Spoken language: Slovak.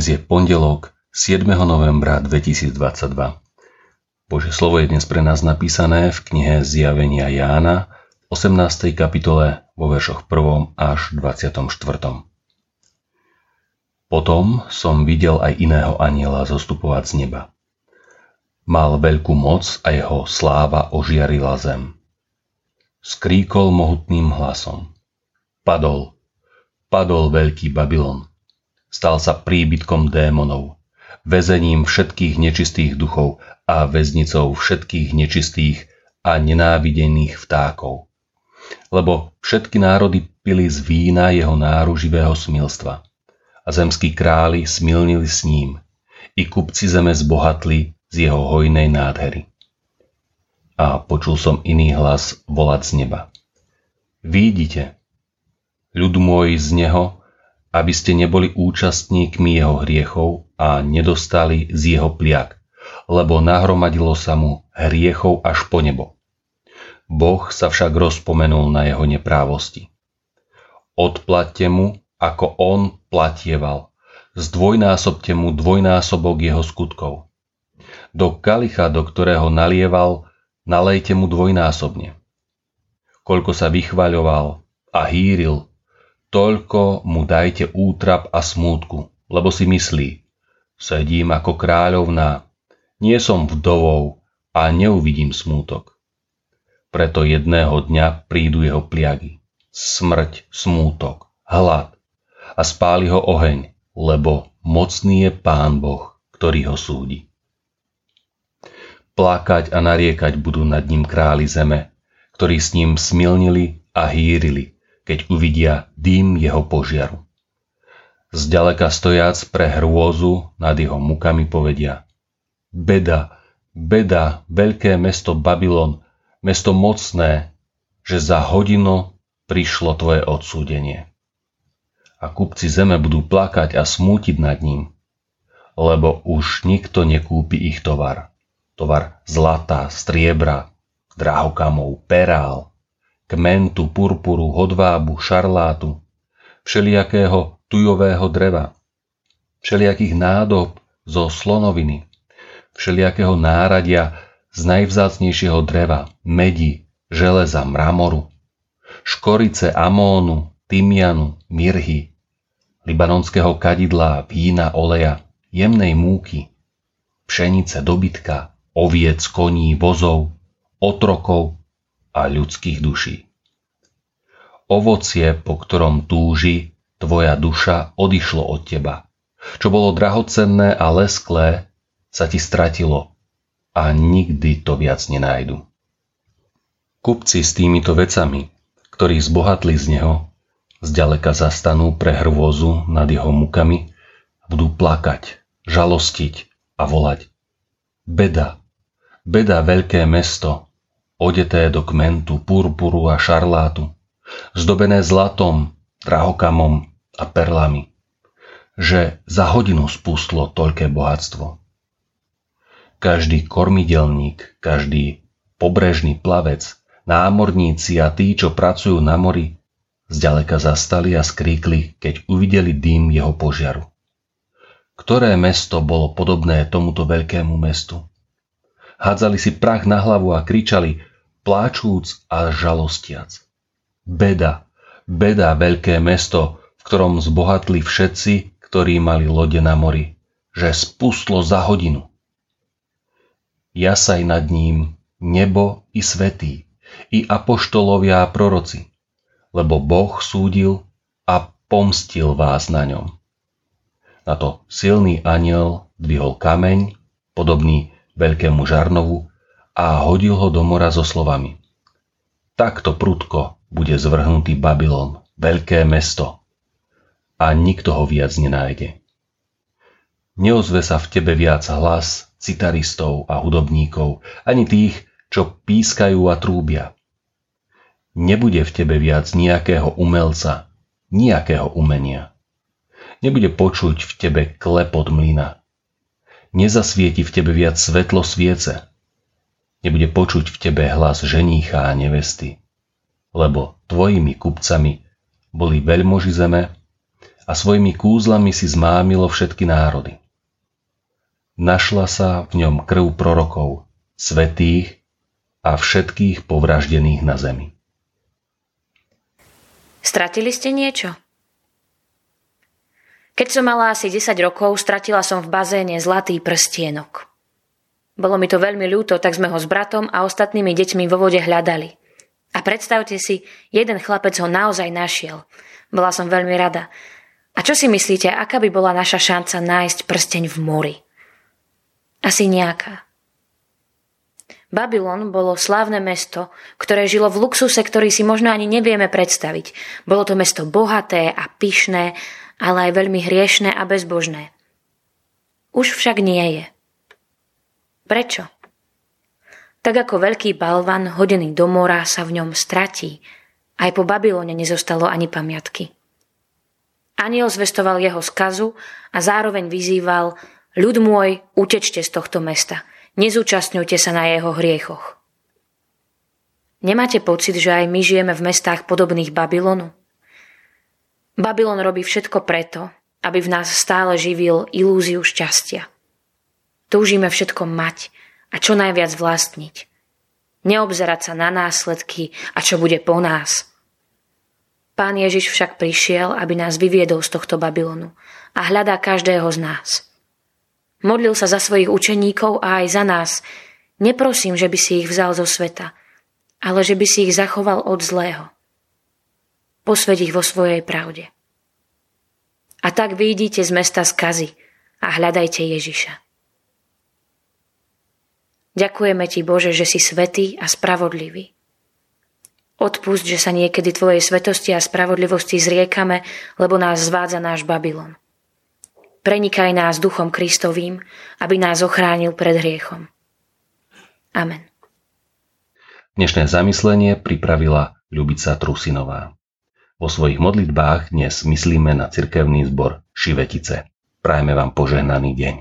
Dnes je pondelok 7. novembra 2022. Bože slovo je dnes pre nás napísané v knihe Zjavenia Jána 18. kapitole vo veršoch 1. až 24. Potom som videl aj iného aniela zostupovať z neba. Mal veľkú moc a jeho sláva ožiarila zem. Skríkol mohutným hlasom. Padol, padol veľký Babylon Stal sa príbytkom démonov, väzením všetkých nečistých duchov a väznicou všetkých nečistých a nenávidených vtákov. Lebo všetky národy pili z vína jeho náruživého smilstva. A zemskí králi smilnili s ním. I kupci zeme zbohatli z jeho hojnej nádhery. A počul som iný hlas volať z neba. Vidíte, ľud môj z neho aby ste neboli účastníkmi jeho hriechov a nedostali z jeho pliak, lebo nahromadilo sa mu hriechov až po nebo. Boh sa však rozpomenul na jeho neprávosti. Odplatte mu, ako on platieval. Zdvojnásobte mu dvojnásobok jeho skutkov. Do kalicha, do ktorého nalieval, nalejte mu dvojnásobne. Koľko sa vychvaľoval a hýril, toľko mu dajte útrap a smútku, lebo si myslí, sedím ako kráľovná, nie som vdovou a neuvidím smútok. Preto jedného dňa prídu jeho pliagy, smrť, smútok, hlad a spáli ho oheň, lebo mocný je Pán Boh, ktorý ho súdi. Plakať a nariekať budú nad ním králi zeme, ktorí s ním smilnili a hýrili, keď uvidia dým jeho požiaru. Zďaleka stojac pre hrôzu nad jeho mukami povedia Beda, beda, veľké mesto Babylon, mesto mocné, že za hodinu prišlo tvoje odsúdenie. A kupci zeme budú plakať a smútiť nad ním, lebo už nikto nekúpi ich tovar. Tovar zlata, striebra, drahokamov, perál, kmentu, purpuru, hodvábu, šarlátu, všelijakého tujového dreva, všelijakých nádob zo slonoviny, všelijakého náradia z najvzácnejšieho dreva, medi, železa, mramoru, škorice, amónu, tymianu, mirhy, libanonského kadidla, vína, oleja, jemnej múky, pšenice, dobytka, oviec, koní, vozov, otrokov, a ľudských duší. Ovocie, po ktorom túži tvoja duša, odišlo od teba. Čo bolo drahocenné a lesklé, sa ti stratilo a nikdy to viac nenájdu. Kupci s týmito vecami, ktorí zbohatli z neho, zďaleka zastanú pre hrôzu nad jeho mukami budú plakať, žalostiť a volať. Beda, beda veľké mesto, odeté do kmentu, purpuru a šarlátu, zdobené zlatom, drahokamom a perlami, že za hodinu spustlo toľké bohatstvo. Každý kormidelník, každý pobrežný plavec, námorníci a tí, čo pracujú na mori, zďaleka zastali a skríkli, keď uvideli dým jeho požiaru. Ktoré mesto bolo podobné tomuto veľkému mestu? Hádzali si prach na hlavu a kričali pláčúc a žalostiac. Beda, beda veľké mesto, v ktorom zbohatli všetci, ktorí mali lode na mori, že spustlo za hodinu. Jasaj nad ním nebo i svetý, i apoštolovia a proroci, lebo Boh súdil a pomstil vás na ňom. Na to silný aniel dvihol kameň, podobný veľkému žarnovu, a hodil ho do mora so slovami. Takto prudko bude zvrhnutý Babylon, veľké mesto, a nikto ho viac nenájde. Neozve sa v tebe viac hlas citaristov a hudobníkov, ani tých, čo pískajú a trúbia. Nebude v tebe viac nejakého umelca, nejakého umenia. Nebude počuť v tebe klepot mlyna. Nezasvieti v tebe viac svetlo sviece, nebude počuť v tebe hlas ženícha a nevesty, lebo tvojimi kupcami boli veľmoži zeme a svojimi kúzlami si zmámilo všetky národy. Našla sa v ňom krv prorokov, svetých a všetkých povraždených na zemi. Stratili ste niečo? Keď som mala asi 10 rokov, stratila som v bazéne zlatý prstienok. Bolo mi to veľmi ľúto, tak sme ho s bratom a ostatnými deťmi vo vode hľadali. A predstavte si, jeden chlapec ho naozaj našiel. Bola som veľmi rada. A čo si myslíte, aká by bola naša šanca nájsť prsteň v mori? Asi nejaká. Babylon bolo slávne mesto, ktoré žilo v luxuse, ktorý si možno ani nevieme predstaviť. Bolo to mesto bohaté a pyšné, ale aj veľmi hriešné a bezbožné. Už však nie je. Prečo? Tak ako veľký balvan hodený do mora sa v ňom stratí, aj po Babylone nezostalo ani pamiatky. Aniel zvestoval jeho skazu a zároveň vyzýval Ľud môj, utečte z tohto mesta. Nezúčastňujte sa na jeho hriechoch. Nemáte pocit, že aj my žijeme v mestách podobných Babylonu? Babylon robí všetko preto, aby v nás stále živil ilúziu šťastia. Túžime všetko mať a čo najviac vlastniť. Neobzerať sa na následky a čo bude po nás. Pán Ježiš však prišiel, aby nás vyviedol z tohto Babylonu a hľadá každého z nás. Modlil sa za svojich učeníkov a aj za nás. Neprosím, že by si ich vzal zo sveta, ale že by si ich zachoval od zlého posved ich vo svojej pravde. A tak vyjdite z mesta skazy a hľadajte Ježiša. Ďakujeme Ti, Bože, že si svetý a spravodlivý. Odpust, že sa niekedy Tvojej svetosti a spravodlivosti zriekame, lebo nás zvádza náš Babylon. Prenikaj nás duchom Kristovým, aby nás ochránil pred hriechom. Amen. Dnešné zamyslenie pripravila Ľubica Trusinová. Vo svojich modlitbách dnes myslíme na cirkevný zbor Šivetice. Prajme vám požehnaný deň.